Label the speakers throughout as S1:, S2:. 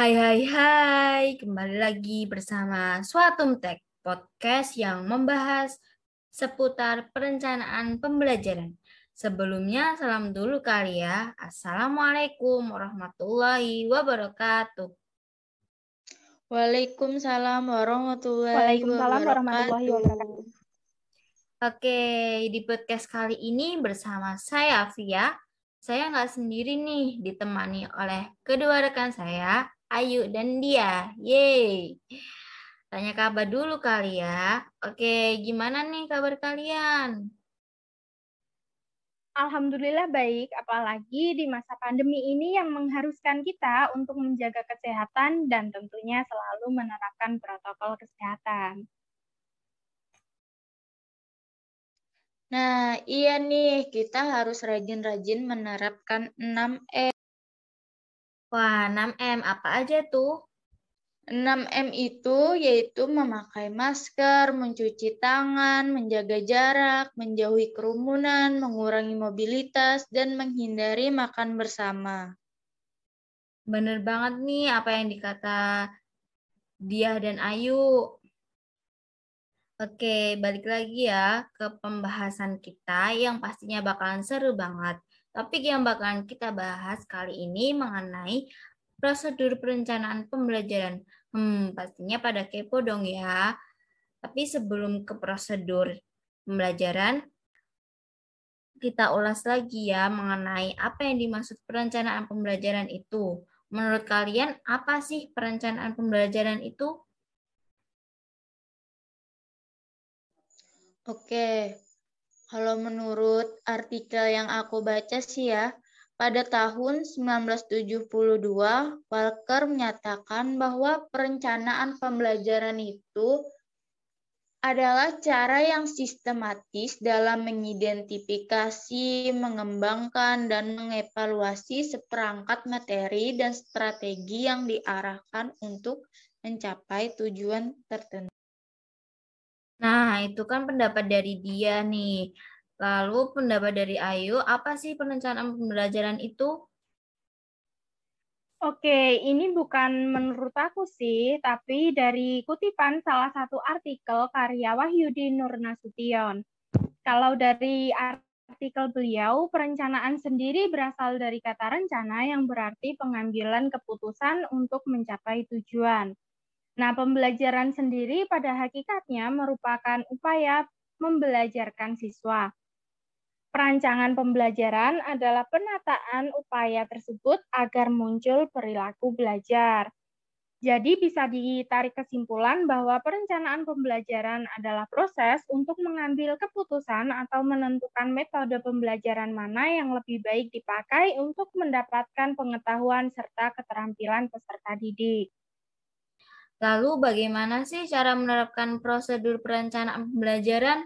S1: Hai hai hai, kembali lagi bersama Suatum Tech, podcast yang membahas seputar perencanaan pembelajaran. Sebelumnya, salam dulu kali ya. Assalamualaikum warahmatullahi wabarakatuh.
S2: Waalaikumsalam warahmatullahi
S3: Waalaikumsalam warahmatullahi
S2: wabarakatuh.
S3: wabarakatuh.
S1: Oke, di podcast kali ini bersama saya, Via. Saya nggak sendiri nih, ditemani oleh kedua rekan saya, Ayu dan dia. Yeay. Tanya kabar dulu kali ya. Oke, gimana nih kabar kalian?
S3: Alhamdulillah baik, apalagi di masa pandemi ini yang mengharuskan kita untuk menjaga kesehatan dan tentunya selalu menerapkan protokol kesehatan.
S2: Nah, iya nih, kita harus rajin-rajin menerapkan 6M.
S1: Wah, 6M apa aja tuh?
S2: 6M itu yaitu memakai masker, mencuci tangan, menjaga jarak, menjauhi kerumunan, mengurangi mobilitas, dan menghindari makan bersama.
S1: Bener banget nih apa yang dikata dia dan Ayu. Oke, balik lagi ya ke pembahasan kita yang pastinya bakalan seru banget. Topik yang bakalan kita bahas kali ini mengenai prosedur perencanaan pembelajaran. Hmm, pastinya pada kepo dong ya. Tapi sebelum ke prosedur pembelajaran, kita ulas lagi ya mengenai apa yang dimaksud perencanaan pembelajaran itu. Menurut kalian, apa sih perencanaan pembelajaran itu?
S2: Oke, kalau menurut artikel yang aku baca sih ya, pada tahun 1972, Walker menyatakan bahwa perencanaan pembelajaran itu adalah cara yang sistematis dalam mengidentifikasi, mengembangkan, dan mengevaluasi seperangkat materi dan strategi yang diarahkan untuk mencapai tujuan tertentu.
S1: Nah, itu kan pendapat dari dia nih. Lalu pendapat dari Ayu, apa sih perencanaan pembelajaran itu?
S3: Oke, ini bukan menurut aku sih, tapi dari kutipan salah satu artikel karya Wahyudi Nur Nasution. Kalau dari artikel beliau, perencanaan sendiri berasal dari kata rencana yang berarti pengambilan keputusan untuk mencapai tujuan. Nah, pembelajaran sendiri pada hakikatnya merupakan upaya membelajarkan siswa. Perancangan pembelajaran adalah penataan upaya tersebut agar muncul perilaku belajar. Jadi bisa ditarik kesimpulan bahwa perencanaan pembelajaran adalah proses untuk mengambil keputusan atau menentukan metode pembelajaran mana yang lebih baik dipakai untuk mendapatkan pengetahuan serta keterampilan peserta didik.
S1: Lalu bagaimana sih cara menerapkan prosedur perencanaan pembelajaran?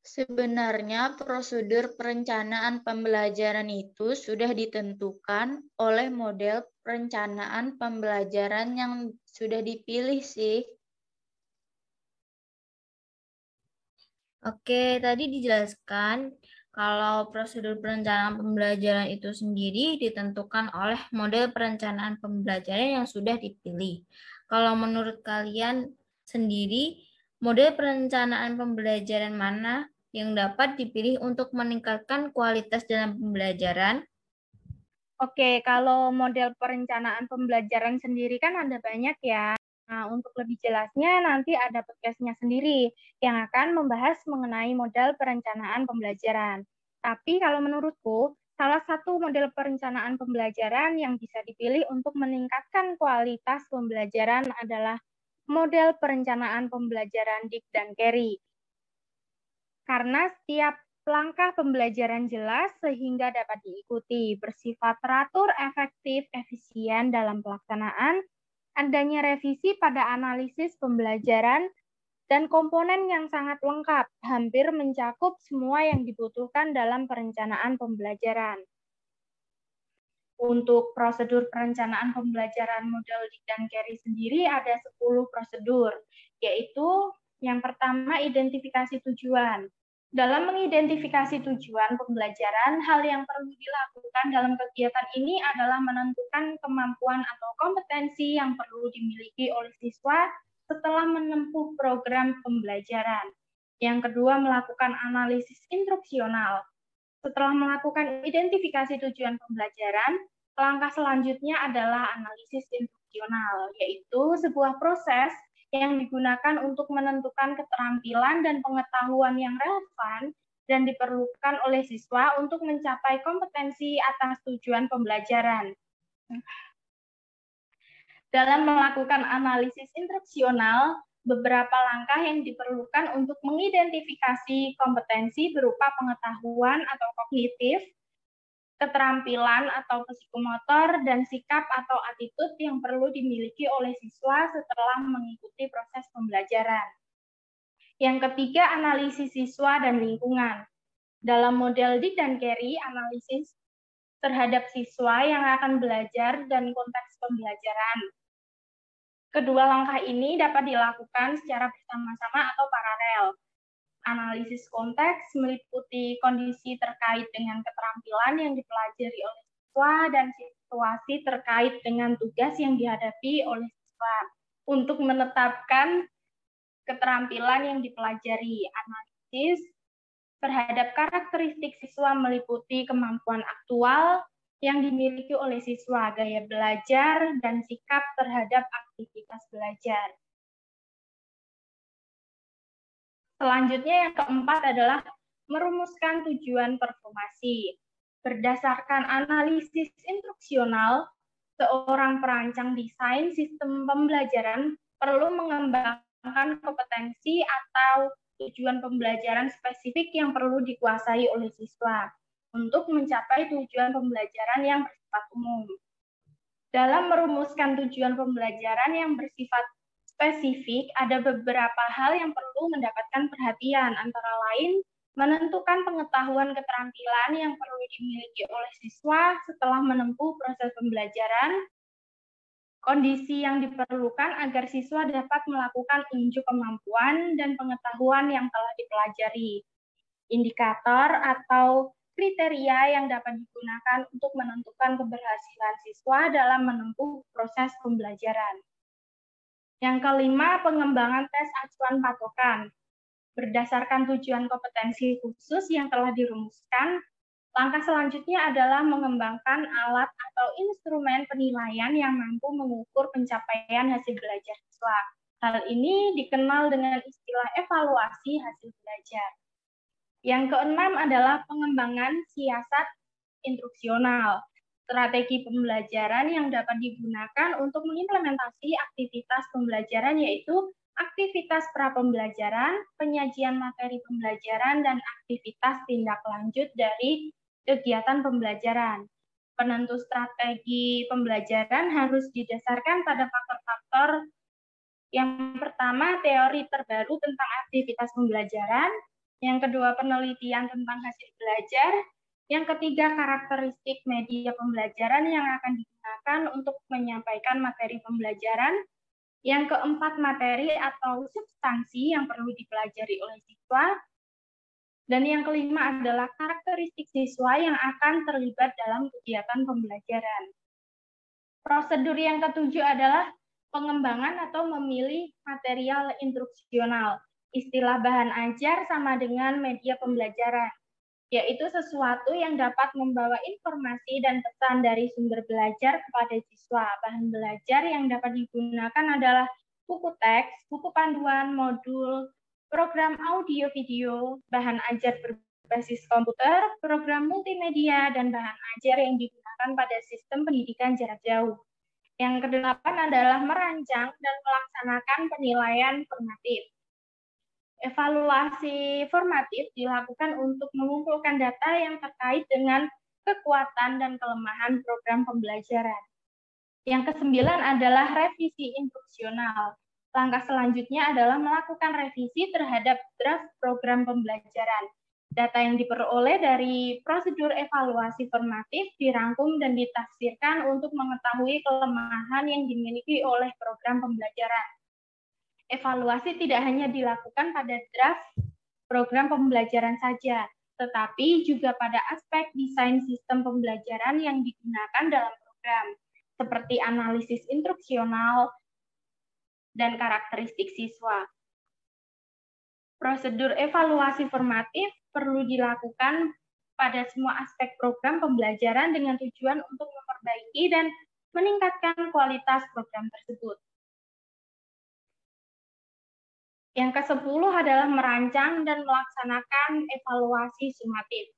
S2: Sebenarnya prosedur perencanaan pembelajaran itu sudah ditentukan oleh model perencanaan pembelajaran yang sudah dipilih sih.
S1: Oke, tadi dijelaskan kalau prosedur perencanaan pembelajaran itu sendiri ditentukan oleh model perencanaan pembelajaran yang sudah dipilih. Kalau menurut kalian sendiri, model perencanaan pembelajaran mana yang dapat dipilih untuk meningkatkan kualitas dalam pembelajaran?
S3: Oke, kalau model perencanaan pembelajaran sendiri kan ada banyak ya. Nah, untuk lebih jelasnya nanti ada podcastnya sendiri yang akan membahas mengenai model perencanaan pembelajaran. Tapi kalau menurutku, salah satu model perencanaan pembelajaran yang bisa dipilih untuk meningkatkan kualitas pembelajaran adalah model perencanaan pembelajaran Dick dan Kerry. Karena setiap langkah pembelajaran jelas sehingga dapat diikuti, bersifat teratur, efektif, efisien dalam pelaksanaan, adanya revisi pada analisis pembelajaran, dan komponen yang sangat lengkap, hampir mencakup semua yang dibutuhkan dalam perencanaan pembelajaran. Untuk prosedur perencanaan pembelajaran model Dick dan Carey sendiri ada 10 prosedur, yaitu yang pertama identifikasi tujuan. Dalam mengidentifikasi tujuan pembelajaran, hal yang perlu dilakukan dalam kegiatan ini adalah menentukan kemampuan atau kompetensi yang perlu dimiliki oleh siswa setelah menempuh program pembelajaran. Yang kedua, melakukan analisis instruksional. Setelah melakukan identifikasi tujuan pembelajaran, langkah selanjutnya adalah analisis instruksional, yaitu sebuah proses yang digunakan untuk menentukan keterampilan dan pengetahuan yang relevan dan diperlukan oleh siswa untuk mencapai kompetensi atas tujuan pembelajaran. Dalam melakukan analisis instruksional, beberapa langkah yang diperlukan untuk mengidentifikasi kompetensi berupa pengetahuan atau kognitif, keterampilan atau psikomotor, dan sikap atau attitude yang perlu dimiliki oleh siswa setelah mengikuti proses pembelajaran. Yang ketiga, analisis siswa dan lingkungan. Dalam model Dick dan Kerry, analisis terhadap siswa yang akan belajar dan konteks pembelajaran. Kedua langkah ini dapat dilakukan secara bersama-sama atau paralel analisis konteks meliputi kondisi terkait dengan keterampilan yang dipelajari oleh siswa dan situasi terkait dengan tugas yang dihadapi oleh siswa untuk menetapkan keterampilan yang dipelajari. Analisis terhadap karakteristik siswa meliputi kemampuan aktual yang dimiliki oleh siswa, gaya belajar, dan sikap terhadap aktivitas belajar. Selanjutnya yang keempat adalah merumuskan tujuan performasi. Berdasarkan analisis instruksional, seorang perancang desain sistem pembelajaran perlu mengembangkan kompetensi atau tujuan pembelajaran spesifik yang perlu dikuasai oleh siswa untuk mencapai tujuan pembelajaran yang bersifat umum. Dalam merumuskan tujuan pembelajaran yang bersifat spesifik, ada beberapa hal yang perlu mendapatkan perhatian, antara lain menentukan pengetahuan keterampilan yang perlu dimiliki oleh siswa setelah menempuh proses pembelajaran, kondisi yang diperlukan agar siswa dapat melakukan unjuk kemampuan dan pengetahuan yang telah dipelajari, indikator atau kriteria yang dapat digunakan untuk menentukan keberhasilan siswa dalam menempuh proses pembelajaran. Yang kelima, pengembangan tes acuan patokan. Berdasarkan tujuan kompetensi khusus yang telah dirumuskan, langkah selanjutnya adalah mengembangkan alat atau instrumen penilaian yang mampu mengukur pencapaian hasil belajar siswa. Hal ini dikenal dengan istilah evaluasi hasil belajar. Yang keenam adalah pengembangan siasat instruksional strategi pembelajaran yang dapat digunakan untuk mengimplementasi aktivitas pembelajaran yaitu aktivitas pra pembelajaran, penyajian materi pembelajaran, dan aktivitas tindak lanjut dari kegiatan pembelajaran. Penentu strategi pembelajaran harus didasarkan pada faktor-faktor yang pertama, teori terbaru tentang aktivitas pembelajaran. Yang kedua, penelitian tentang hasil belajar. Yang ketiga, karakteristik media pembelajaran yang akan digunakan untuk menyampaikan materi pembelajaran. Yang keempat, materi atau substansi yang perlu dipelajari oleh siswa. Dan yang kelima adalah karakteristik siswa yang akan terlibat dalam kegiatan pembelajaran. Prosedur yang ketujuh adalah pengembangan atau memilih material instruksional. Istilah bahan ajar sama dengan media pembelajaran yaitu sesuatu yang dapat membawa informasi dan pesan dari sumber belajar kepada siswa. Bahan belajar yang dapat digunakan adalah buku teks, buku panduan, modul, program audio video, bahan ajar berbasis komputer, program multimedia, dan bahan ajar yang digunakan pada sistem pendidikan jarak jauh. Yang kedelapan adalah merancang dan melaksanakan penilaian formatif. Evaluasi formatif dilakukan untuk mengumpulkan data yang terkait dengan kekuatan dan kelemahan program pembelajaran. Yang kesembilan adalah revisi instruksional. Langkah selanjutnya adalah melakukan revisi terhadap draft program pembelajaran. Data yang diperoleh dari prosedur evaluasi formatif dirangkum dan ditafsirkan untuk mengetahui kelemahan yang dimiliki oleh program pembelajaran evaluasi tidak hanya dilakukan pada draft program pembelajaran saja, tetapi juga pada aspek desain sistem pembelajaran yang digunakan dalam program, seperti analisis instruksional dan karakteristik siswa. Prosedur evaluasi formatif perlu dilakukan pada semua aspek program pembelajaran dengan tujuan untuk memperbaiki dan meningkatkan kualitas program tersebut. Yang ke-10 adalah merancang dan melaksanakan evaluasi sumatif.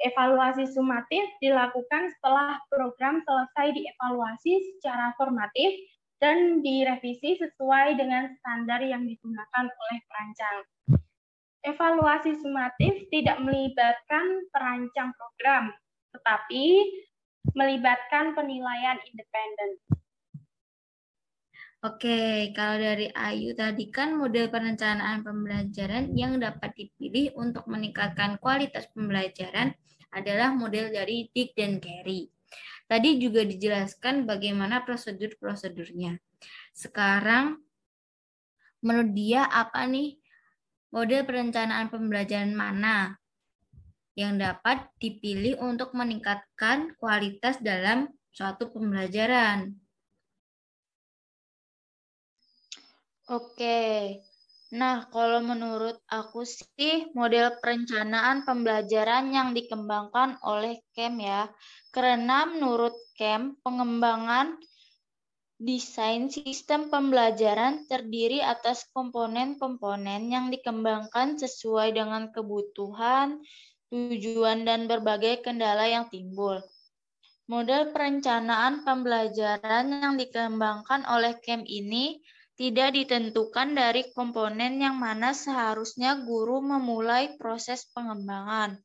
S3: Evaluasi sumatif dilakukan setelah program selesai dievaluasi secara formatif dan direvisi sesuai dengan standar yang digunakan oleh perancang. Evaluasi sumatif tidak melibatkan perancang program, tetapi melibatkan penilaian independen.
S1: Oke, kalau dari Ayu tadi kan model perencanaan pembelajaran yang dapat dipilih untuk meningkatkan kualitas pembelajaran adalah model dari Dick dan Carey. Tadi juga dijelaskan bagaimana prosedur-prosedurnya. Sekarang, menurut dia apa nih model perencanaan pembelajaran mana yang dapat dipilih untuk meningkatkan kualitas dalam suatu pembelajaran?
S2: Oke, Nah, kalau menurut aku sih model perencanaan pembelajaran yang dikembangkan oleh KEM ya. Karena menurut KEM, pengembangan desain sistem pembelajaran terdiri atas komponen-komponen yang dikembangkan sesuai dengan kebutuhan, tujuan, dan berbagai kendala yang timbul. Model perencanaan pembelajaran yang dikembangkan oleh KEM ini tidak ditentukan dari komponen yang mana seharusnya guru memulai proses pengembangan.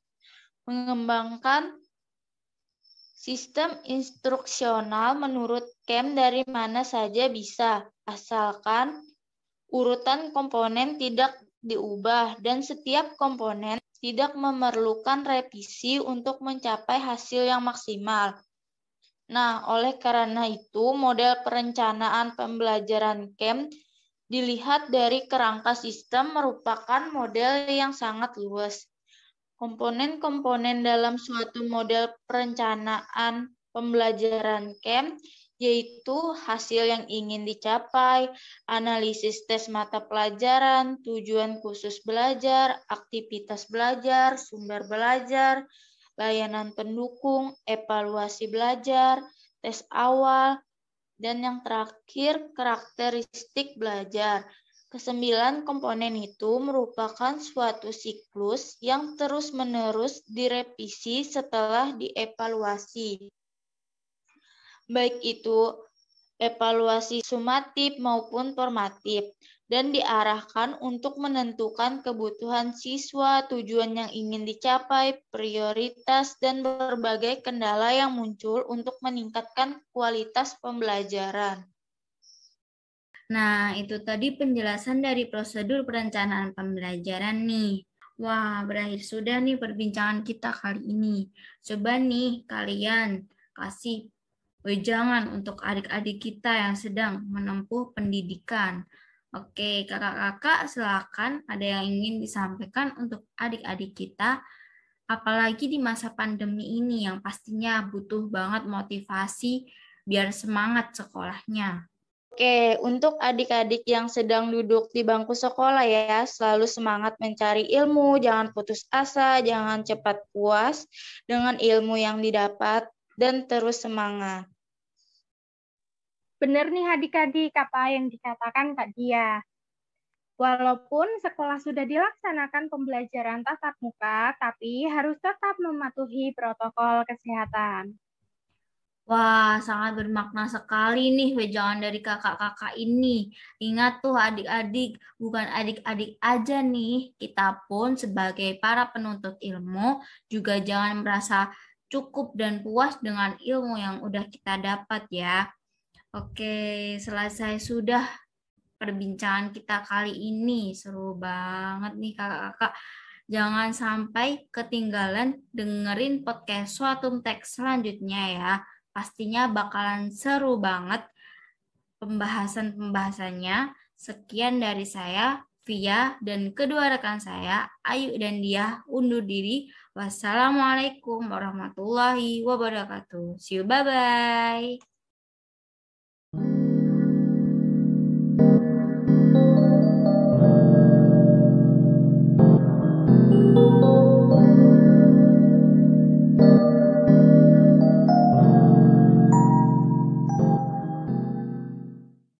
S2: Mengembangkan sistem instruksional menurut KEM dari mana saja bisa, asalkan urutan komponen tidak diubah dan setiap komponen tidak memerlukan revisi untuk mencapai hasil yang maksimal. Nah, oleh karena itu, model perencanaan pembelajaran KEM dilihat dari kerangka sistem merupakan model yang sangat luas. Komponen-komponen dalam suatu model perencanaan pembelajaran KEM yaitu hasil yang ingin dicapai, analisis tes mata pelajaran, tujuan khusus belajar, aktivitas belajar, sumber belajar, layanan pendukung, evaluasi belajar, tes awal, dan yang terakhir karakteristik belajar. Kesembilan komponen itu merupakan suatu siklus yang terus-menerus direvisi setelah dievaluasi. Baik itu evaluasi sumatif maupun formatif dan diarahkan untuk menentukan kebutuhan siswa, tujuan yang ingin dicapai, prioritas, dan berbagai kendala yang muncul untuk meningkatkan kualitas pembelajaran.
S1: Nah, itu tadi penjelasan dari prosedur perencanaan pembelajaran nih. Wah, berakhir sudah nih perbincangan kita kali ini. Coba nih kalian kasih wejangan untuk adik-adik kita yang sedang menempuh pendidikan. Oke, kakak-kakak silakan ada yang ingin disampaikan untuk adik-adik kita, apalagi di masa pandemi ini yang pastinya butuh banget motivasi biar semangat sekolahnya.
S2: Oke, untuk adik-adik yang sedang duduk di bangku sekolah ya, selalu semangat mencari ilmu, jangan putus asa, jangan cepat puas dengan ilmu yang didapat, dan terus semangat.
S3: Benar nih adik-adik apa yang dikatakan Kak Dia. Walaupun sekolah sudah dilaksanakan pembelajaran tatap muka, tapi harus tetap mematuhi protokol kesehatan.
S1: Wah, sangat bermakna sekali nih wejangan dari kakak-kakak ini. Ingat tuh adik-adik, bukan adik-adik aja nih, kita pun sebagai para penuntut ilmu juga jangan merasa cukup dan puas dengan ilmu yang udah kita dapat ya. Oke, selesai sudah perbincangan kita kali ini. Seru banget nih kakak-kakak. Jangan sampai ketinggalan dengerin podcast suatu teks selanjutnya ya. Pastinya bakalan seru banget pembahasan-pembahasannya. Sekian dari saya, Via, dan kedua rekan saya, Ayu dan Dia, undur diri. Wassalamualaikum warahmatullahi wabarakatuh. See you, bye-bye.